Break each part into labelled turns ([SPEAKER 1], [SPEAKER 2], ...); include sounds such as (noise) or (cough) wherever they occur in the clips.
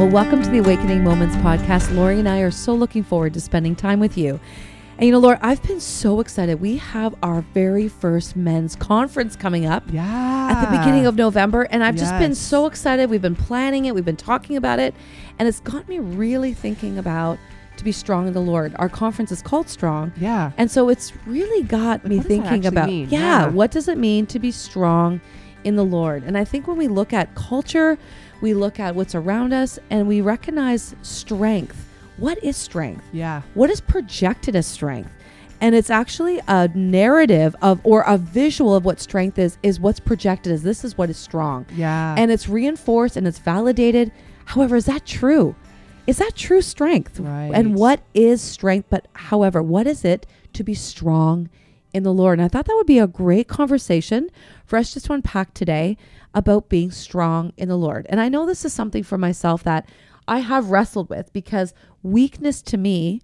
[SPEAKER 1] Well, welcome to the Awakening Moments podcast. Lori and I are so looking forward to spending time with you. And you know, Lori, I've been so excited. We have our very first men's conference coming up
[SPEAKER 2] Yeah.
[SPEAKER 1] at the beginning of November. And I've just been so excited. We've been planning it, we've been talking about it. And it's got me really thinking about to be strong in the Lord. Our conference is called Strong.
[SPEAKER 2] Yeah.
[SPEAKER 1] And so it's really got
[SPEAKER 2] Like,
[SPEAKER 1] me
[SPEAKER 2] what does that
[SPEAKER 1] thinking about yeah,
[SPEAKER 2] Yeah.
[SPEAKER 1] what does it mean to be strong in the Lord? And I think when we look at culture, we look at what's around us and we recognize strength. What is strength?
[SPEAKER 2] Yeah.
[SPEAKER 1] What is projected as strength? And it's actually a narrative of or a visual of what strength is is what's projected as this is what is strong.
[SPEAKER 2] Yeah.
[SPEAKER 1] And it's reinforced and it's validated. However, is that true? Is that true strength?
[SPEAKER 2] Right.
[SPEAKER 1] And what is strength? But however, what is it to be strong in the Lord? And I thought that would be a great conversation for us just to unpack today about being strong in the Lord. And I know this is something for myself that I have wrestled with because weakness to me,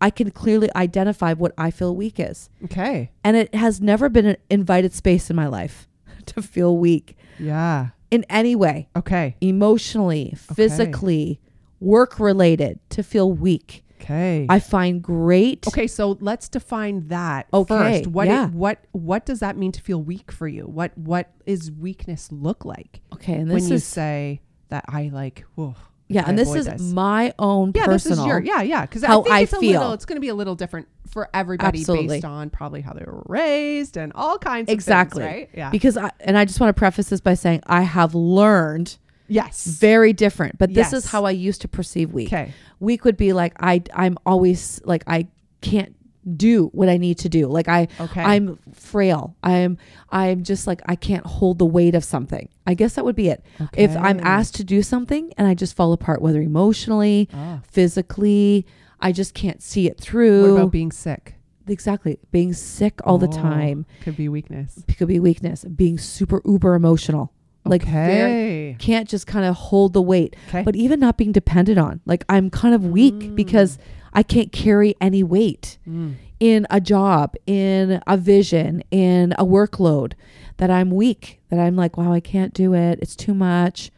[SPEAKER 1] I can clearly identify what I feel weak is.
[SPEAKER 2] okay.
[SPEAKER 1] And it has never been an invited space in my life (laughs) to feel weak
[SPEAKER 2] Yeah.
[SPEAKER 1] in any way
[SPEAKER 2] Okay.
[SPEAKER 1] emotionally, physically, work related, to feel weak.
[SPEAKER 2] Okay.
[SPEAKER 1] I find great.
[SPEAKER 2] okay. So let's define that
[SPEAKER 1] Okay,
[SPEAKER 2] first. What?
[SPEAKER 1] yeah.
[SPEAKER 2] what? What does that mean to feel weak for you? What? What is weakness look like
[SPEAKER 1] Okay, and
[SPEAKER 2] when
[SPEAKER 1] this
[SPEAKER 2] you
[SPEAKER 1] is
[SPEAKER 2] say that I like? Whoa,
[SPEAKER 1] yeah, and this is my own
[SPEAKER 2] yeah.
[SPEAKER 1] personal.
[SPEAKER 2] This is your yeah yeah because I think
[SPEAKER 1] I
[SPEAKER 2] it's a little. It's going to be a little different for everybody
[SPEAKER 1] Absolutely.
[SPEAKER 2] based on probably how they were raised and all kinds
[SPEAKER 1] exactly
[SPEAKER 2] of things, right? Yeah.
[SPEAKER 1] because I, and I just want to preface this by saying I have learned
[SPEAKER 2] yes.
[SPEAKER 1] very different, but this is how I used to perceive weak.
[SPEAKER 2] Okay.
[SPEAKER 1] Weak would be like I I'm always like I can't do what I need to do. Like I
[SPEAKER 2] Okay.
[SPEAKER 1] I'm frail. I'm I'm just like I can't hold the weight of something. I guess that would be it. If I'm asked to do something and I just fall apart whether emotionally,
[SPEAKER 2] Ah.
[SPEAKER 1] physically, I just can't see it through.
[SPEAKER 2] What about being sick?
[SPEAKER 1] exactly. Being sick all the
[SPEAKER 2] Oh,
[SPEAKER 1] time
[SPEAKER 2] Could be weakness.
[SPEAKER 1] could be weakness. Being super uber emotional. Like very
[SPEAKER 2] okay.
[SPEAKER 1] can't just kind of hold the weight.
[SPEAKER 2] Okay.
[SPEAKER 1] But even not being dependent on. Like I'm kind of weak because I can't carry any weight
[SPEAKER 2] Mm.
[SPEAKER 1] in a job, in a vision, in a workload that I'm weak, that I'm like, wow, I can't do it. It's too much.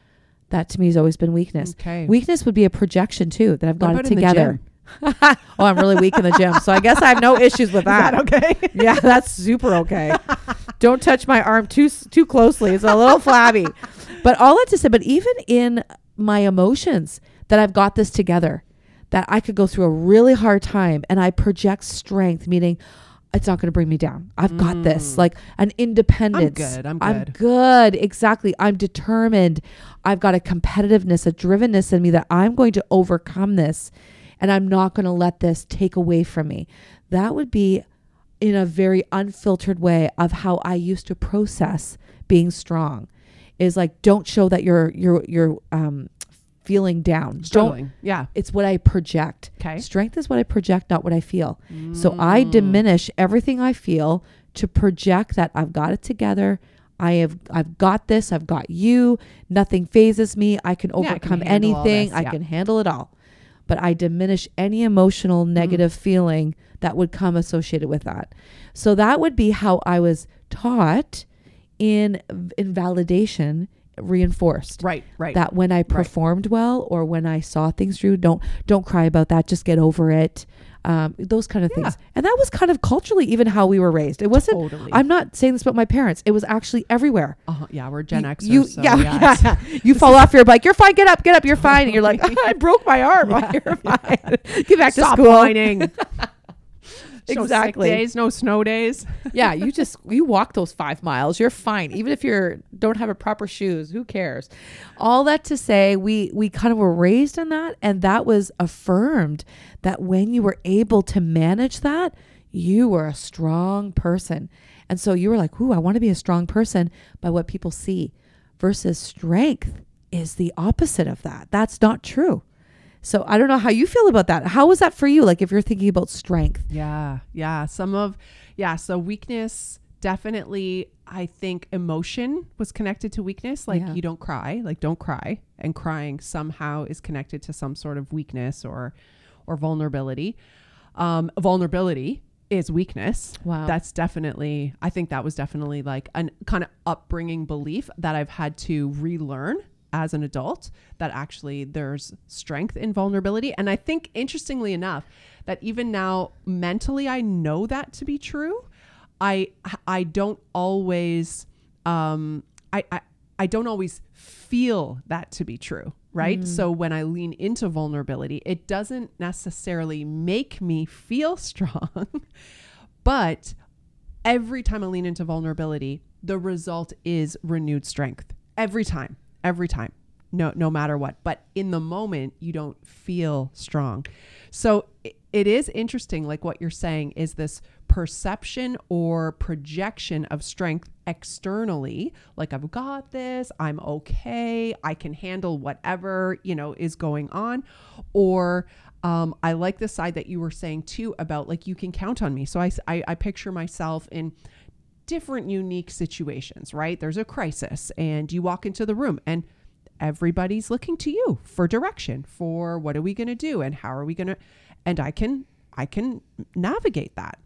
[SPEAKER 1] That to me has always been weakness.
[SPEAKER 2] Okay.
[SPEAKER 1] Weakness would be a projection too, that I've got it
[SPEAKER 2] about in the
[SPEAKER 1] together. (laughs) oh, I'm really weak in the gym. So I guess I have no issues with
[SPEAKER 2] that
[SPEAKER 1] that.
[SPEAKER 2] okay? (laughs)
[SPEAKER 1] yeah, that's super okay. (laughs) Don't touch my arm too too closely. It's a little flabby. But all that to say, but even in my emotions, that I've got this together, that I could go through a really hard time and I project strength, meaning it's not going to bring me down. I've got this,
[SPEAKER 2] Mm.
[SPEAKER 1] like an independence.
[SPEAKER 2] good, I'm good.
[SPEAKER 1] I'm
[SPEAKER 2] good.
[SPEAKER 1] good. Exactly. I'm determined. I've got a competitiveness, a drivenness in me that I'm going to overcome this and I'm not going to let this take away from me. That would be in a very unfiltered way of how I used to process being strong. Is like don't show that you're you're you're um feeling down. Don't
[SPEAKER 2] Struggling. Yeah.
[SPEAKER 1] it's what I project.
[SPEAKER 2] Okay.
[SPEAKER 1] Strength is what I project, not what I feel. So I diminish everything I feel to project that I've got it together. I have I've got this, I've got you. Nothing phases me. I can
[SPEAKER 2] I can
[SPEAKER 1] overcome anything.
[SPEAKER 2] this,
[SPEAKER 1] I can handle it all. But I diminish any emotional mm. negative feeling that would come associated with that. So that would be how I was taught in in validation reinforced
[SPEAKER 2] Right. Right.
[SPEAKER 1] that when I performed well or when I saw things through, don't don't cry about that. Just get over it. Um, those kind of
[SPEAKER 2] Yeah.
[SPEAKER 1] things. And that was kind of culturally even how we were raised. It wasn't.
[SPEAKER 2] Totally.
[SPEAKER 1] I'm not saying this about my parents. It was actually everywhere.
[SPEAKER 2] uh yeah, we're Gen Xers.
[SPEAKER 1] You,
[SPEAKER 2] so
[SPEAKER 1] yeah, (laughs)
[SPEAKER 2] yeah,
[SPEAKER 1] yeah. You fall off your bike. You're fine. Get up. Get up. You're fine. And you're like, (laughs) I broke my arm. (laughs) You're fine. Get back to
[SPEAKER 2] Stop
[SPEAKER 1] school.
[SPEAKER 2] whining. No
[SPEAKER 1] Exactly.
[SPEAKER 2] days, no snow days. (laughs)
[SPEAKER 1] yeah, you just you walk those five miles. You're fine, even if you're don't have a proper shoes. Who cares? All that to say, we we kind of were raised in that, and that was affirmed that when you were able to manage that, you were a strong person, and so you were like, "Ooh, I want to be a strong person by what people see," versus strength is the opposite of that. That's not true. So I don't know how you feel about that. How was that for you? Like if you're thinking about strength.
[SPEAKER 2] Yeah, yeah. Some of, yeah. So weakness definitely. I think emotion was connected to weakness. Like
[SPEAKER 1] Yeah.
[SPEAKER 2] you don't cry, like don't cry, and crying somehow is connected to some sort of weakness or, or vulnerability. Um, vulnerability is weakness.
[SPEAKER 1] Wow.
[SPEAKER 2] That's definitely. I think that was definitely like an kind of upbringing belief that I've had to relearn as an adult that actually there's strength in vulnerability. And I think, interestingly enough, that even now mentally, I know that to be true. I I don't always um, I, I I don't always feel that to be true, right? Mm. So when I lean into vulnerability, it doesn't necessarily make me feel (laughs) strong, but every time I lean into vulnerability, the result is renewed strength. Every time, every time. No no matter what. But in the moment, you don't feel strong. So it, it is interesting like what you're saying is this perception or projection of strength externally like i've got this i'm okay i can handle whatever you know is going on or um, i like the side that you were saying too about like you can count on me so I, I, I picture myself in different unique situations right there's a crisis and you walk into the room and everybody's looking to you for direction for what are we going to do and how are we going to and i can i can navigate that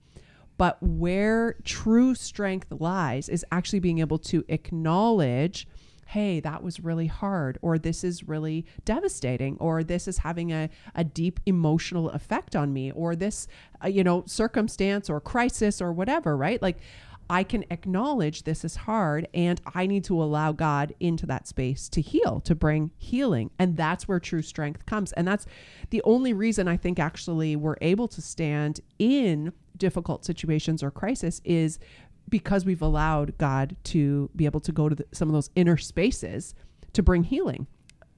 [SPEAKER 2] but where true strength lies is actually being able to acknowledge hey, that was really hard, or this is really devastating, or this is having a, a deep emotional effect on me, or this, uh, you know, circumstance or crisis or whatever, right? Like, I can acknowledge this is hard and I need to allow God into that space to heal, to bring healing. And that's where true strength comes. And that's the only reason I think actually we're able to stand in difficult situations or crisis is because we've allowed God to be able to go to the, some of those inner spaces to bring healing.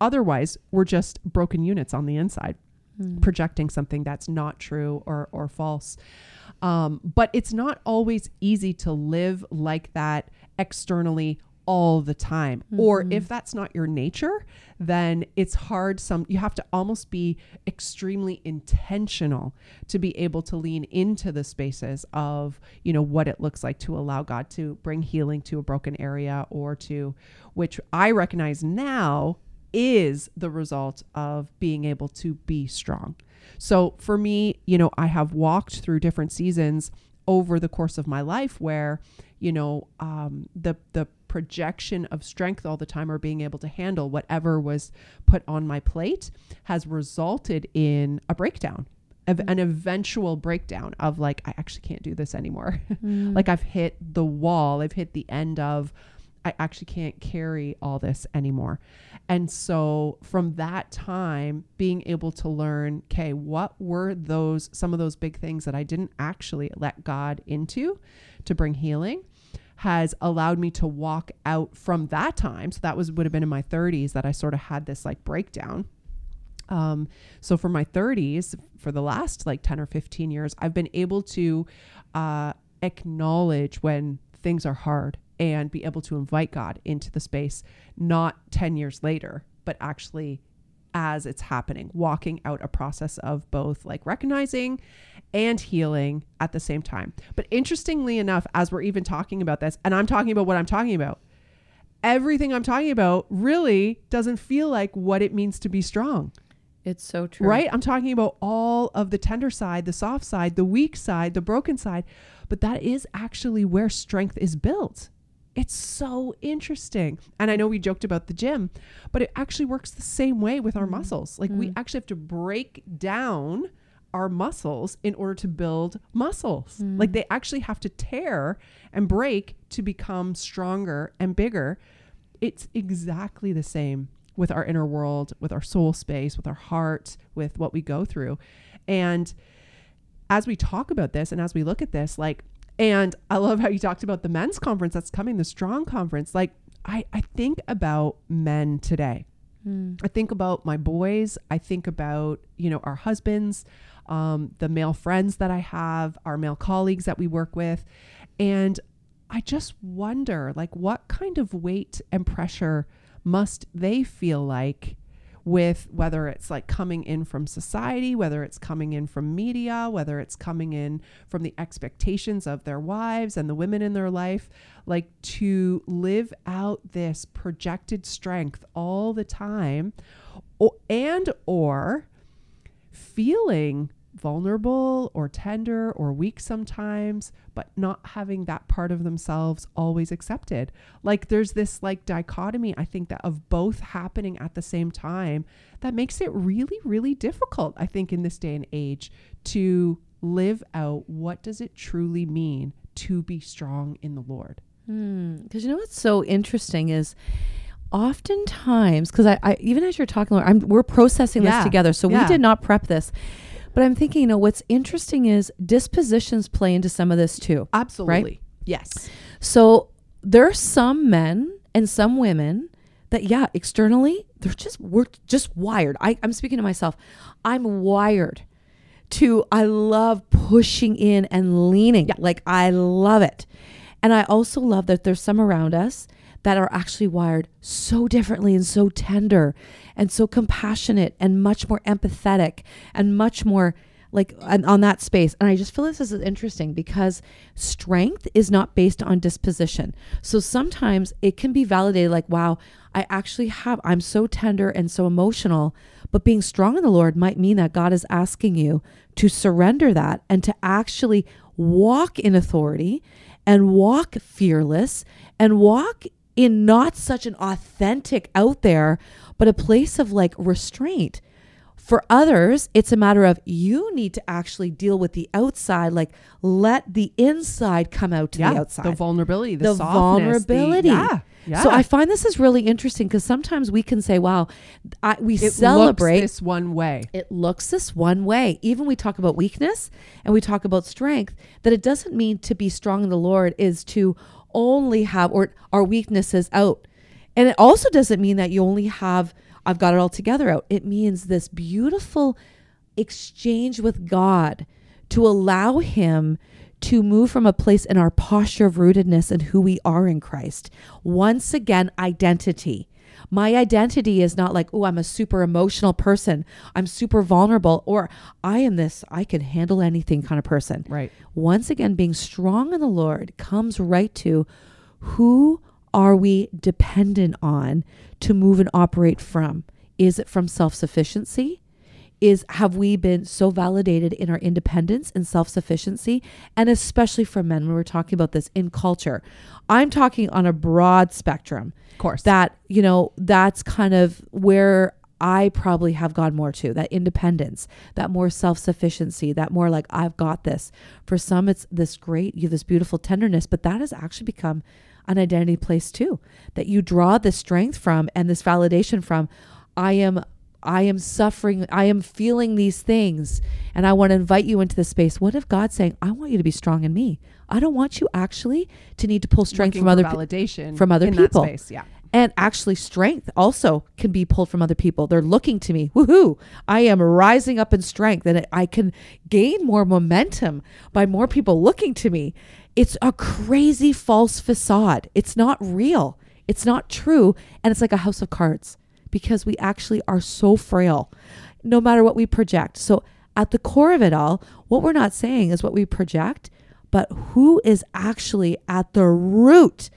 [SPEAKER 2] Otherwise, we're just broken units on the inside, mm. projecting something that's not true or, or false. Um, but it's not always easy to live like that externally all the time. Mm-hmm. Or if that's not your nature, then it's hard some you have to almost be extremely intentional to be able to lean into the spaces of, you know, what it looks like to allow God to bring healing to a broken area or to which I recognize now is the result of being able to be strong. So for me, you know, I have walked through different seasons over the course of my life where, you know, um, the the projection of strength all the time or being able to handle whatever was put on my plate has resulted in a breakdown mm. an eventual breakdown of like i actually can't do this anymore (laughs) mm. like i've hit the wall i've hit the end of i actually can't carry all this anymore and so from that time, being able to learn, okay, what were those, some of those big things that I didn't actually let God into to bring healing has allowed me to walk out from that time. So that was, would have been in my 30s that I sort of had this like breakdown. Um, so for my 30s, for the last like 10 or 15 years, I've been able to uh, acknowledge when things are hard and be able to invite God into the space, not 10 years later, but actually as it's happening, walking out a process of both like recognizing and healing at the same time. But interestingly enough, as we're even talking about this, and I'm talking about what I'm talking about, everything I'm talking about really doesn't feel like what it means to be strong.
[SPEAKER 1] It's so true.
[SPEAKER 2] Right? I'm talking about all of the tender side, the soft side, the weak side, the broken side, but that is actually where strength is built. It's so interesting. And I know we joked about the gym, but it actually works the same way with our mm. muscles. Like mm. we actually have to break down our muscles in order to build muscles. Mm. Like they actually have to tear and break to become stronger and bigger. It's exactly the same with our inner world, with our soul space, with our heart, with what we go through. And as we talk about this and as we look at this, like and I love how you talked about the men's conference that's coming, the strong conference. Like I, I think about men today. Mm. I think about my boys. I think about, you know, our husbands, um, the male friends that I have, our male colleagues that we work with. And I just wonder, like, what kind of weight and pressure must they feel like with whether it's like coming in from society, whether it's coming in from media, whether it's coming in from the expectations of their wives and the women in their life, like to live out this projected strength all the time and or feeling vulnerable or tender or weak sometimes, but not having that part of themselves always accepted. Like there's this like dichotomy, I think, that of both happening at the same time that makes it really, really difficult, I think, in this day and age to live out what does it truly mean to be strong in the Lord.
[SPEAKER 1] Hmm, because you know what's so interesting is oftentimes because I, I even as you're talking, I'm we're processing
[SPEAKER 2] Yeah.
[SPEAKER 1] this together, so we did not prep this. But I'm thinking, you know, what's interesting is dispositions play into some of this too.
[SPEAKER 2] Absolutely. Yes.
[SPEAKER 1] So there are some men and some women that, yeah, externally they're just we're just wired. I, I'm speaking to myself. I'm wired to I love pushing in and leaning. Yeah. Like I love it. And I also love that there's some around us that are actually wired so differently and so tender and so compassionate and much more empathetic and much more like on, on that space. And I just feel this is interesting because strength is not based on disposition. So sometimes it can be validated like, wow, I actually have, I'm so tender and so emotional. But being strong in the Lord might mean that God is asking you to surrender that and to actually walk in authority and walk fearless and walk in not such an authentic out there, but a place of like restraint. For others, it's a matter of you need to actually deal with the outside, like let the inside come out to the outside.
[SPEAKER 2] The vulnerability, the,
[SPEAKER 1] The
[SPEAKER 2] softness,
[SPEAKER 1] vulnerability.
[SPEAKER 2] yeah. Yeah.
[SPEAKER 1] So I find this is really interesting because sometimes we can say, wow, I, we
[SPEAKER 2] it
[SPEAKER 1] celebrate.
[SPEAKER 2] looks this one way.
[SPEAKER 1] it looks this one way. Even we talk about weakness and we talk about strength, that it doesn't mean to be strong in the Lord is to only have or our weaknesses out. And it also doesn't mean that you only have I've got it all together out. It means this beautiful exchange with God to allow him to move from a place in our posture of rootedness and who we are in Christ. Once again, identity. My identity is not like, oh, I'm a super emotional person. I'm super vulnerable, or I am this, I can handle anything kind of person.
[SPEAKER 2] Right.
[SPEAKER 1] Once again, being strong in the Lord comes right to who are we dependent on to move and operate from? Is it from self sufficiency? Is have we been so validated in our independence and self sufficiency? And especially for men, when we're talking about this in culture, I'm talking on a broad spectrum
[SPEAKER 2] Of course.
[SPEAKER 1] that you know that's kind of where I probably have gone more to that independence, that more self sufficiency, that more like I've got this. For some, it's this great, you this beautiful tenderness, but that has actually become an identity place too. That you draw this strength from and this validation from. I am. I am suffering. I am feeling these things, and I want to invite you into this space. What if God's saying, "I want you to be strong in me. I don't want you actually to need to pull strength
[SPEAKER 2] Looking
[SPEAKER 1] from other pe-
[SPEAKER 2] validation
[SPEAKER 1] from other people.
[SPEAKER 2] Space. Yeah.
[SPEAKER 1] and actually, strength also can be pulled from other people. They're looking to me. Woohoo! I am rising up in strength and I can gain more momentum by more people looking to me. It's a crazy false facade. It's not real. It's not true. And it's like a house of cards because we actually are so frail no matter what we project. So, at the core of it all, what we're not saying is what we project, but who is actually at the root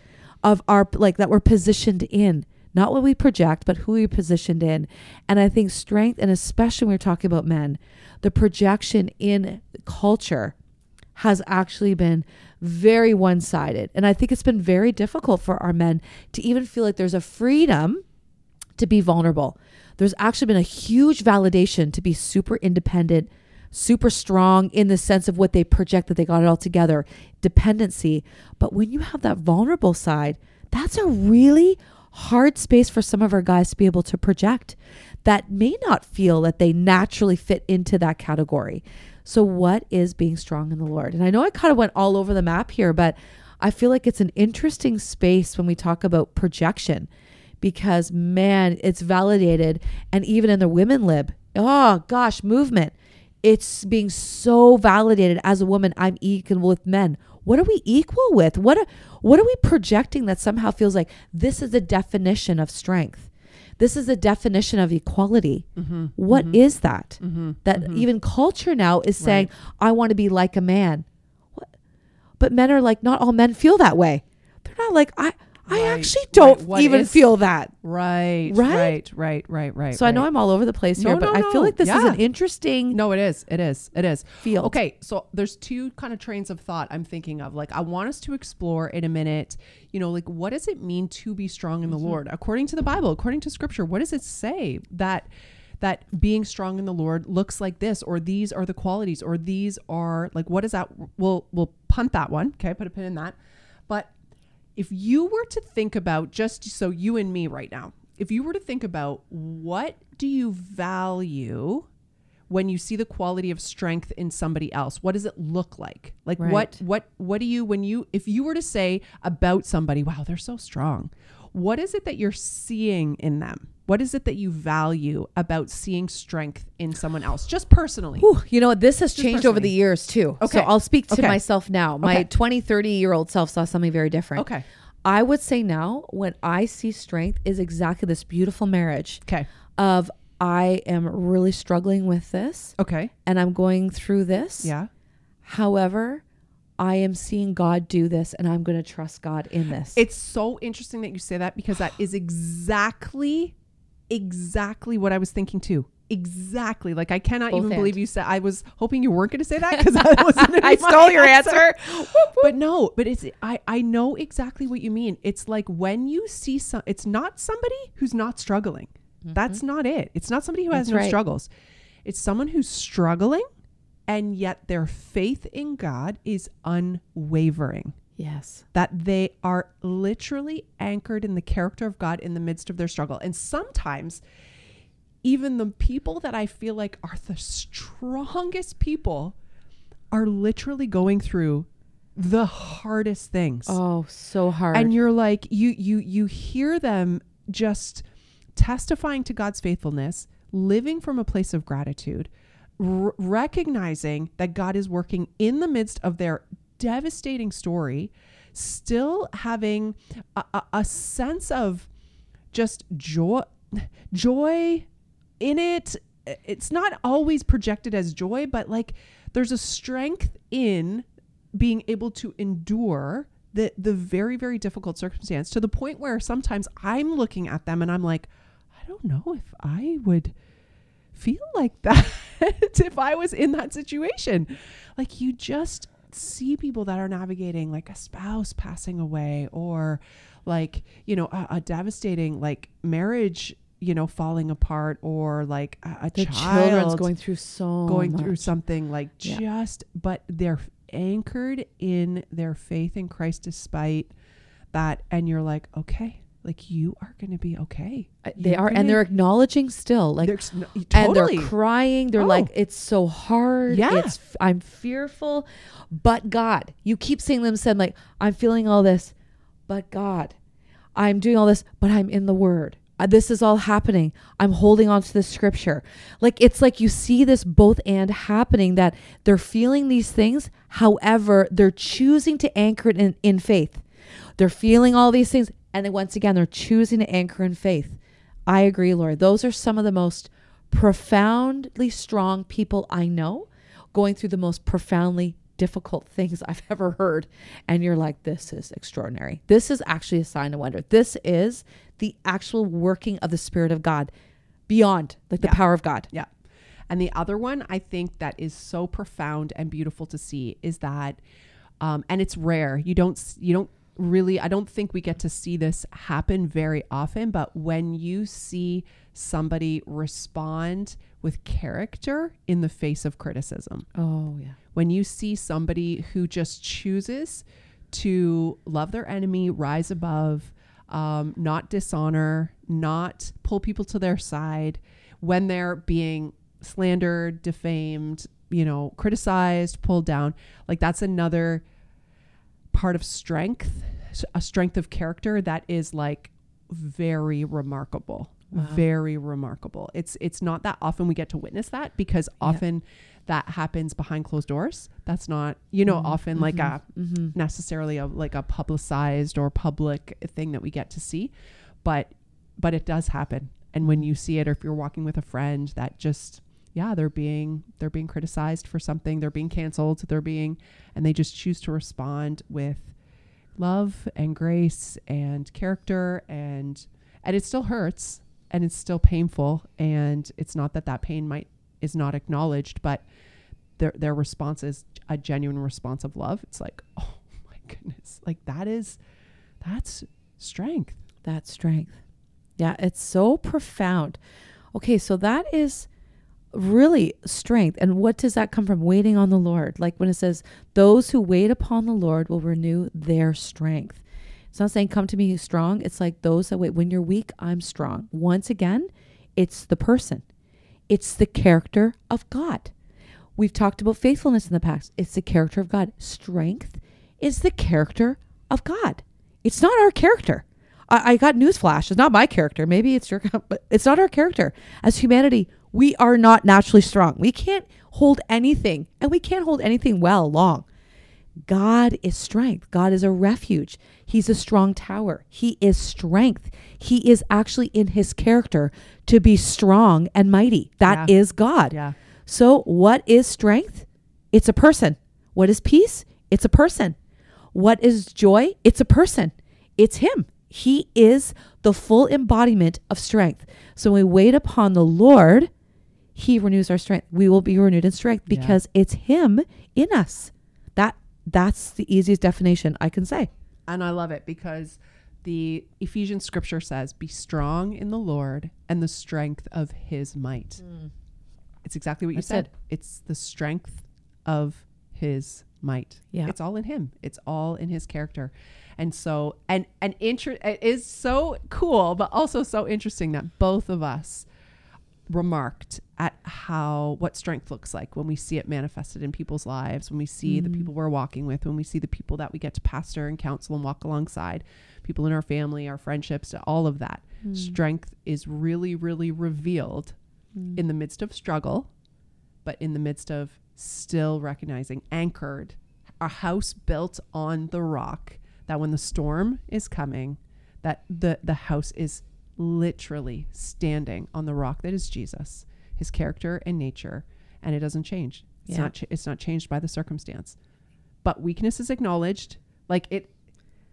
[SPEAKER 1] of our like that we're positioned in. Not what we project but who we're positioned in. And i think strength and especially when we're talking about men the projection in culture has actually been very one-sided. And i think it's been very difficult for our men to even feel like there's a freedom to be vulnerable there's actually been a huge validation to be super independent super strong in the sense of what they project that they got it all together, dependency. But when you have that vulnerable side, that's a really hard space for some of our guys to be able to project that may not feel that they naturally fit into that category. So, what is being strong in the Lord? And I know I kind of went all over the map here, but I feel like it's an interesting space when we talk about projection because, man, it's validated. And even in the women lib, oh gosh, movement. It's being so validated as a woman i'm equal with men. What are we equal with? What are, what are we projecting that somehow feels like this is the definition of strength? This is the definition of equality. Mm-hmm. What mm-hmm. is that? Mm-hmm. That even culture now is saying i want to be like a man. What? but men are like not all men feel that way. They're not like i I
[SPEAKER 2] Right,
[SPEAKER 1] actually don't
[SPEAKER 2] What
[SPEAKER 1] even
[SPEAKER 2] is-
[SPEAKER 1] feel that.
[SPEAKER 2] Right,
[SPEAKER 1] Right?
[SPEAKER 2] right, right, right, right.
[SPEAKER 1] So I know. I'm all over the place
[SPEAKER 2] No,
[SPEAKER 1] here, but
[SPEAKER 2] no,
[SPEAKER 1] I feel
[SPEAKER 2] no.
[SPEAKER 1] like this is an interesting
[SPEAKER 2] No, it is. It is. It is.
[SPEAKER 1] Feel
[SPEAKER 2] Okay, so there's two kind of trains of thought I'm thinking of. Like, I want us to explore in a minute, you know, like what does it mean to be strong in the mm-hmm. Lord? According to the Bible, according to scripture, what does it say that that being strong in the Lord looks like this, or these are the qualities, or these are like what is that? We'll we'll punt that one. Okay, put a pin in that. But if you were to think about just so you and me right now, if you were to think about what do you value when you see the quality of strength in somebody else? What does it look like? Like what what what do you when you if you were to say about somebody wow they're so strong what is it that you're seeing in them what is it that you value about seeing strength in someone else just personally
[SPEAKER 1] Whew, you know? This has changed over the years too.
[SPEAKER 2] Okay.
[SPEAKER 1] So I'll speak to
[SPEAKER 2] Okay.
[SPEAKER 1] myself now. My
[SPEAKER 2] Okay.
[SPEAKER 1] 20, 30 year old self saw something very different.
[SPEAKER 2] okay
[SPEAKER 1] I would say now, when I see strength, is exactly this beautiful marriage
[SPEAKER 2] okay
[SPEAKER 1] of I am really struggling with this
[SPEAKER 2] okay
[SPEAKER 1] and I'm going through this.
[SPEAKER 2] yeah
[SPEAKER 1] However, I am seeing God do this and I'm going to trust God in this.
[SPEAKER 2] It's so interesting that you say that because that is exactly, exactly what I was thinking too. Exactly. Like I cannot
[SPEAKER 1] Both
[SPEAKER 2] even
[SPEAKER 1] and.
[SPEAKER 2] believe you said. I was hoping you weren't going to say that (laughs) because that was.
[SPEAKER 1] I stole your answer. (laughs)
[SPEAKER 2] But no. But it's. I. I know exactly what you mean. It's like when you see some. It's not somebody who's not struggling. That's not it. It's not somebody who has
[SPEAKER 1] Mm-hmm. That's
[SPEAKER 2] no
[SPEAKER 1] right.
[SPEAKER 2] struggles. It's someone who's struggling, and yet their faith in God is unwavering
[SPEAKER 1] Yes.
[SPEAKER 2] that they are literally anchored in the character of God in the midst of their struggle. And sometimes, even the people that I feel like are the strongest people are literally going through the hardest things.
[SPEAKER 1] Oh, so hard.
[SPEAKER 2] And you're like you you you hear them just testifying to God's faithfulness, living from a place of gratitude, r- recognizing that God is working in the midst of their devastating story, still having a, a, a sense of just joy joy in it. It's not always projected as joy but like there's a strength in being able to endure the the very very difficult circumstance to the point where sometimes I'm looking at them and I'm like I don't know if I would feel like that (laughs) if I was in that situation like you just see people that are navigating like a spouse passing away or like you know a, a devastating like marriage you know falling apart or like a, a
[SPEAKER 1] the
[SPEAKER 2] child
[SPEAKER 1] children's going through so
[SPEAKER 2] going through something like
[SPEAKER 1] Yeah.
[SPEAKER 2] just but they're anchored in their faith in Christ despite that and you're like okay like you are going to be okay
[SPEAKER 1] Uh, They
[SPEAKER 2] You're
[SPEAKER 1] are, and they're acknowledging still, like,
[SPEAKER 2] They're no-
[SPEAKER 1] and they're crying. They're
[SPEAKER 2] Oh.
[SPEAKER 1] like, it's so hard.
[SPEAKER 2] Yeah.
[SPEAKER 1] It's, I'm fearful, but God, you keep seeing them said, like, I'm feeling all this, but God, I'm doing all this, but I'm in the Word. Uh, this is all happening. I'm holding on to the scripture. Like it's like you see this both and happening that they're feeling these things. However, they're choosing to anchor it in, in faith. They're feeling all these things. And then once again, they're choosing to anchor in faith. I agree, Lord. Those are some of the most profoundly strong people I know going through the most profoundly difficult things I've (laughs) ever heard. And you're like, this is extraordinary. This is actually a sign of wonder. This is the actual working of the Spirit of God beyond like the
[SPEAKER 2] Yeah.
[SPEAKER 1] power of God.
[SPEAKER 2] Yeah. And the other one I think that is so profound and beautiful to see is that, um, and it's rare. You don't you don't really. I don't think we get to see this happen very often. But when you see somebody respond with character in the face of criticism,
[SPEAKER 1] Oh, yeah.
[SPEAKER 2] when you see somebody who just chooses to love their enemy, rise above, um, not dishonor, not pull people to their side when they're being slandered, defamed, you know, criticized, pulled down, like that's another part of strength, a strength of character that is like very remarkable.
[SPEAKER 1] Wow.
[SPEAKER 2] Very remarkable. It's it's not that often we get to witness that because
[SPEAKER 1] Yeah.
[SPEAKER 2] often that happens behind closed doors. That's not, you know,
[SPEAKER 1] Mhm,
[SPEAKER 2] often like a
[SPEAKER 1] Mm-hmm.
[SPEAKER 2] necessarily a like a publicized or public thing that we get to see, but but it does happen. And when you see it, or if you're walking with a friend that just yeah they're being they're being criticized for something, they're being canceled, they're being, and they just choose to respond with love and grace and character and and it still hurts and it's still painful and it's not that that pain might is not acknowledged but their their response is a genuine response of love it's like (laughs) oh my goodness like that is that's strength
[SPEAKER 1] That strength. Yeah, it's so profound. Okay, so that is really strength. And what does that come from? Waiting on the Lord. Like when it says, those who wait upon the Lord will renew their strength. It's not saying come to me strong. It's like those that wait. When you're weak, I'm strong. Once again, it's the person, it's the character of God. We've talked about faithfulness in the past. It's the character of God. Strength is the character of God. It's not our character. I, I got newsflash. It's not my character. Maybe it's your, (laughs) but it's not our character. As humanity, we are not naturally strong. We can't hold anything, and we can't hold anything well long. God is strength. God is a refuge. He's a strong tower. He is strength. He is actually in his character to be strong and mighty. That is
[SPEAKER 2] Yeah.
[SPEAKER 1] God.
[SPEAKER 2] yeah
[SPEAKER 1] So, what is strength? It's a person. What is peace? It's a person. What is joy? It's a person. It's Him. He is the full embodiment of strength. So, when we wait upon the Lord, He renews our strength. We will be renewed in strength
[SPEAKER 2] Yeah.
[SPEAKER 1] because it's Him in us. That that's the easiest definition I can say.
[SPEAKER 2] And I love it because the Ephesians scripture says, Be strong in the Lord and the strength of his might. Hmm. It's exactly what you
[SPEAKER 1] That's
[SPEAKER 2] said. It's the strength of his might.
[SPEAKER 1] Yeah.
[SPEAKER 2] It's all in him. It's all in his character. And so and and inter- it is so cool, but also so interesting that both of us remarked at how what strength looks like when we see it manifested in people's lives, when we see the
[SPEAKER 1] Mhm.
[SPEAKER 2] people we're walking with, when we see the people that we get to pastor and counsel and walk alongside, people in our family, our friendships, all of that. Strength is really, really revealed in the midst of struggle, but in the midst of still recognizing, anchored, a house built on the rock, that when the storm is coming, that the, the house is literally standing on the rock that is Jesus, his character and nature, and it doesn't change. It's
[SPEAKER 1] Yeah.
[SPEAKER 2] not ch- it's not changed by the circumstance. But weakness is acknowledged. Like it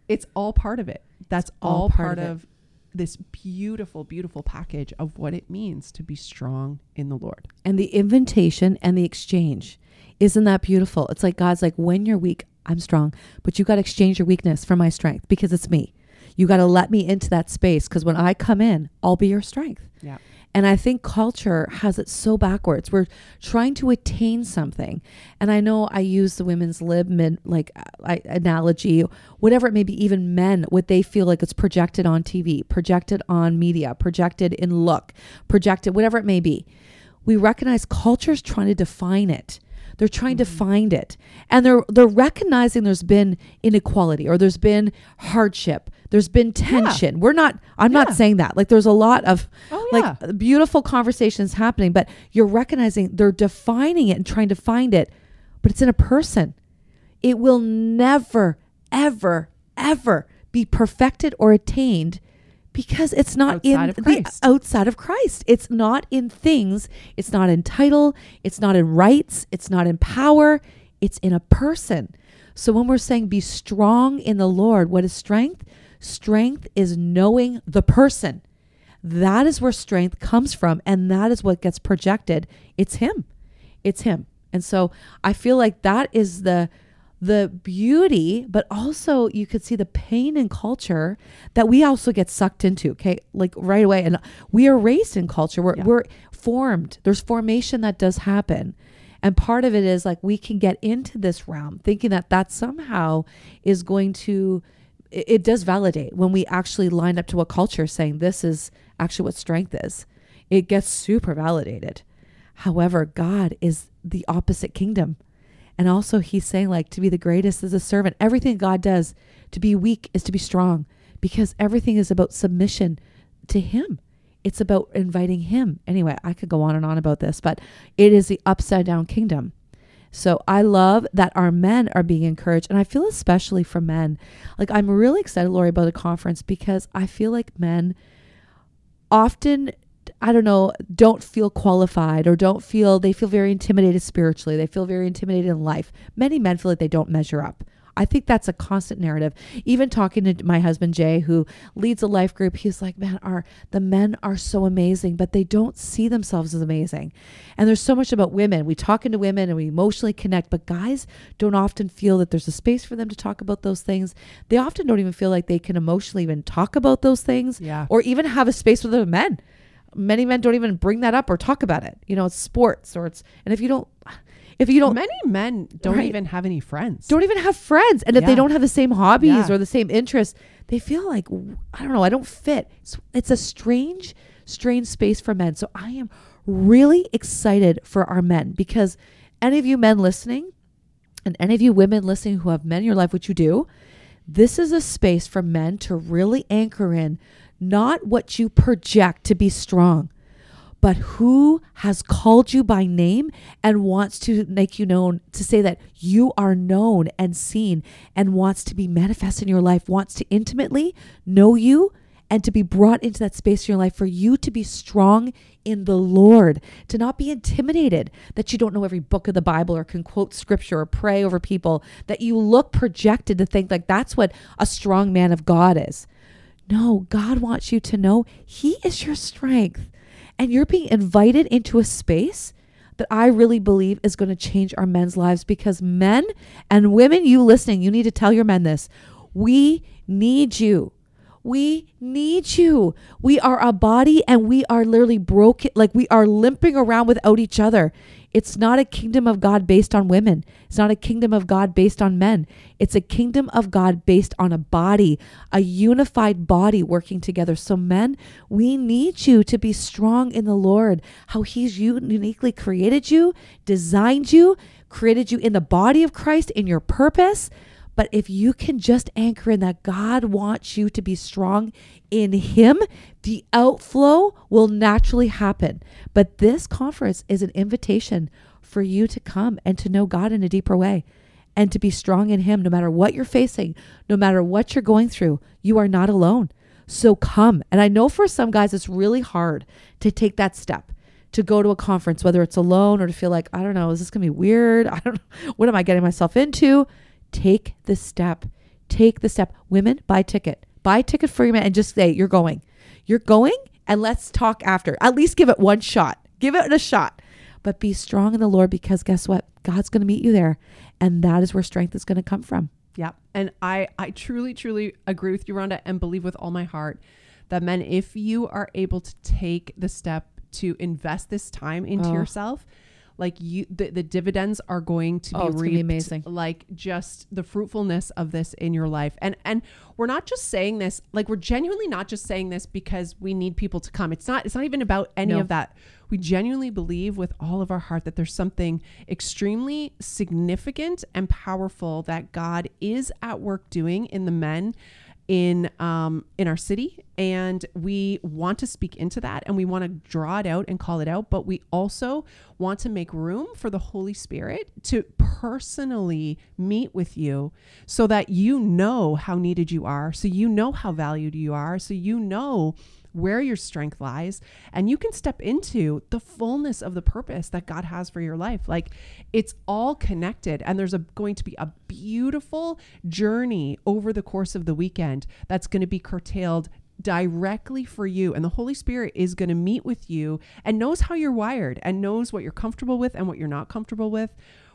[SPEAKER 2] it's all part of it. That's
[SPEAKER 1] all
[SPEAKER 2] all,
[SPEAKER 1] part
[SPEAKER 2] part,
[SPEAKER 1] of
[SPEAKER 2] of this beautiful beautiful package of what it means to be strong in the Lord.
[SPEAKER 1] and the invitation and the exchange. Isn't that beautiful? It's like God's like, when you're weak, I'm strong, but you got to exchange your weakness for my strength because it's me. You got to let me into that space because when I come in, I'll be your strength.
[SPEAKER 2] Yeah.
[SPEAKER 1] And I think culture has it so backwards. We're trying to attain something. And I know I use the women's lib mid, like uh, I, analogy, whatever it may be, even men, what they feel like it's projected on TV, projected on media, projected in look, projected, whatever it may be. We recognize culture's trying to define it. They're trying to mm-hmm. find it. And they're they're recognizing there's been inequality or there's been hardship. There's been tension. We're not I'm not saying that. Like there's a lot of
[SPEAKER 2] Oh
[SPEAKER 1] like beautiful conversations happening, but you're recognizing they're defining it and trying to find it, but it's in a person. It will never, ever, ever be perfected or attained because it's not in
[SPEAKER 2] Outside of
[SPEAKER 1] the outside of Christ. It's not in things. It's not in title. It's not in rights. It's not in power. It's in a person. So when we're saying be strong in the Lord, what is strength? Strength is knowing the person. That is where strength comes from, and that is what gets projected. It's him. It's him. And so I feel like that is the the beauty, but also you could see the pain in culture that we also get sucked into. Okay, like right away, and we are raised in culture. We're
[SPEAKER 2] Yeah.
[SPEAKER 1] we're formed. There's formation that does happen, and part of it is like we can get into this realm thinking that that somehow is going to. It, it does validate when we actually line up to a culture saying this is actually what strength is. It gets super validated. However, God is the opposite kingdom. And also, he's saying, like, to be the greatest is a servant. Everything God does, to be weak is to be strong because everything is about submission to him. It's about inviting him. Anyway, I could go on and on about this, but it is the upside down kingdom. So I love that our men are being encouraged. And I feel especially for men, like, I'm really excited, Lori, about the conference because I feel like men often I don't know, don't feel qualified or don't feel they feel very intimidated spiritually. They feel very intimidated in life. Many men feel like they don't measure up. I think that's a constant narrative. Even talking to my husband Jay, who leads a life group, he's like, "Man, our the men are so amazing, but they don't see themselves as amazing." And there's so much about women. We talk into women and we emotionally connect, but guys don't often feel that there's a space for them to talk about those things. They often don't even feel like they can emotionally even talk about those things
[SPEAKER 2] Yeah.
[SPEAKER 1] or even have a space with other men. Many men don't even bring that up or talk about it. You know, it's sports or it's and if you don't if you don't
[SPEAKER 2] Many men don't
[SPEAKER 1] Right.
[SPEAKER 2] even have any friends.
[SPEAKER 1] don't even have friends and if they don't have the same hobbies
[SPEAKER 2] Yeah.
[SPEAKER 1] or the same interests, they feel like I don't know, I don't fit. It's, it's a strange strange space for men. So I am really excited for our men because any of you men listening and any of you women listening who have men in your life which you do, this is a space for men to really anchor in not what you project to be strong, but who has called you by name and wants to make you known, to say that you are known and seen and wants to be manifest in your life, wants to intimately know you and to be brought into that space in your life for you to be strong in the Lord, to not be intimidated that you don't know every book of the Bible or can quote scripture or pray over people, that you look projected to think like that's what a strong man of God is. No, God wants you to know He is your strength. And you're being invited into a space that I really believe is going to change our men's lives because men and women, you listening, you need to tell your men this. We need you. We need you. We are a body and we are literally broken, like we are limping around without each other. It's not a kingdom of God based on women. It's not a kingdom of God based on men. It's a kingdom of God based on a body, a unified body working together. So, men, we need you to be strong in the Lord, how He's uniquely created you, designed you, created you in the body of Christ, in your purpose. But if you can just anchor in that God wants you to be strong in Him, the outflow will naturally happen. But this conference is an invitation for you to come and to know God in a deeper way and to be strong in Him no matter what you're facing, no matter what you're going through. You are not alone. So come. And I know for some guys, it's really hard to take that step to go to a conference, whether it's alone or to feel like, I don't know, is this going to be weird? (laughs) I don't know. What am I getting myself into? Take the step. Take the step. Women, buy a ticket. Buy a ticket for your man and just say, you're going. You're going and let's talk after. At least give it one shot. Give it a shot. But be strong in the Lord because guess what? God's going to meet you there. And that is where strength is going to come from.
[SPEAKER 2] Yeah. And I, I truly, truly agree with you, Rhonda, and believe with all my heart that men, if you are able to take the step to invest this time into
[SPEAKER 1] Oh.
[SPEAKER 2] yourself, like you the, the dividends are going to
[SPEAKER 1] Oh,
[SPEAKER 2] be
[SPEAKER 1] gonna be amazing.
[SPEAKER 2] like just the fruitfulness of this in your life and and we're not just saying this like we're genuinely not just saying this because we need people to come it's not it's not even about any
[SPEAKER 1] No.
[SPEAKER 2] of that we genuinely believe with all of our heart that there's something extremely significant and powerful that God is at work doing in the men in um in our city and we want to speak into that and we want to draw it out and call it out but we also want to make room for the holy spirit to personally meet with you so that you know how needed you are so you know how valued you are so you know where your strength lies and you can step into the fullness of the purpose that God has for your life. Like it's all connected and there's a going to be a beautiful journey over the course of the weekend that's going to be curtailed directly for you and the holy spirit is going to meet with you and knows how you're wired and knows what you're comfortable with and what you're not comfortable with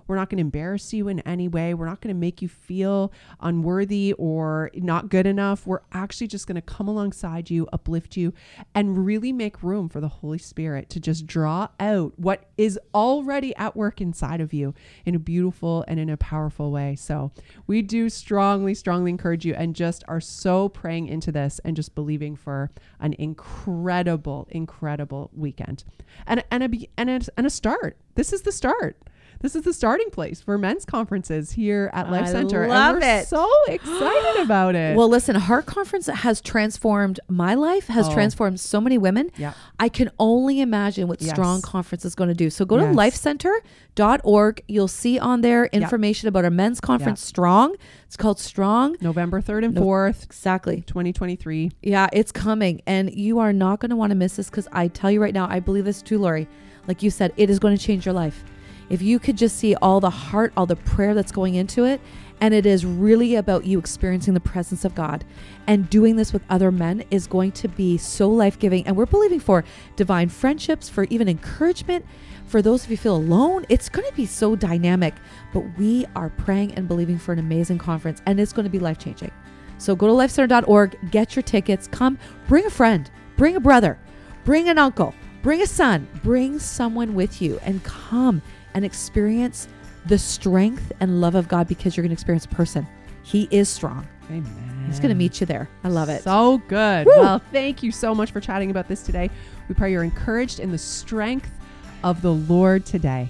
[SPEAKER 2] we're not going to embarrass you in any way. We're not going to make you feel unworthy or not good enough. We're actually just going to come alongside you, uplift you, and really make room for the Holy Spirit to just draw out what is already at work inside of you in a beautiful and in a powerful way. So, we do strongly, strongly encourage you and just are so praying into this and just believing for an incredible, incredible weekend and, and, a, and, a, and a start. This is the start. This is the starting place for men's conferences here at Life
[SPEAKER 1] I
[SPEAKER 2] Center.
[SPEAKER 1] love
[SPEAKER 2] and we're
[SPEAKER 1] it.
[SPEAKER 2] so excited (gasps) about it.
[SPEAKER 1] Well, listen, Heart Conference has transformed my life, has
[SPEAKER 2] Oh.
[SPEAKER 1] transformed so many women.
[SPEAKER 2] Yeah.
[SPEAKER 1] I can only imagine what
[SPEAKER 2] Yes.
[SPEAKER 1] Strong Conference is going to do. So go to
[SPEAKER 2] Yes.
[SPEAKER 1] lifecenter.org. You'll see on there information about our men's conference, Strong. It's called Strong.
[SPEAKER 2] November 3rd and
[SPEAKER 1] No-
[SPEAKER 2] 4th,
[SPEAKER 1] Exactly.
[SPEAKER 2] 2023.
[SPEAKER 1] Yeah, it's coming. And you are not going to want to miss this because I tell you right now, I believe this too, Lori. Like you said, it is going to change your life. If you could just see all the heart, all the prayer that's going into it, And it is really about you experiencing the presence of God. And doing this with other men is going to be so life giving. And we're believing for divine friendships, for even encouragement. For those of you feel alone, it's going to be so dynamic. But we are praying and believing for an amazing conference, and it's going to be life changing. So go to lifecenter.org, get your tickets, come, bring a friend, bring a brother, bring an uncle, bring a son, bring someone with you, and come and experience the strength and love of God because you're going to experience a person. He is strong.
[SPEAKER 2] Amen.
[SPEAKER 1] He's going to meet you there. I love it.
[SPEAKER 2] So good.
[SPEAKER 1] Woo!
[SPEAKER 2] Well, thank you so much for chatting about this today. We pray you're encouraged in the strength of the Lord today.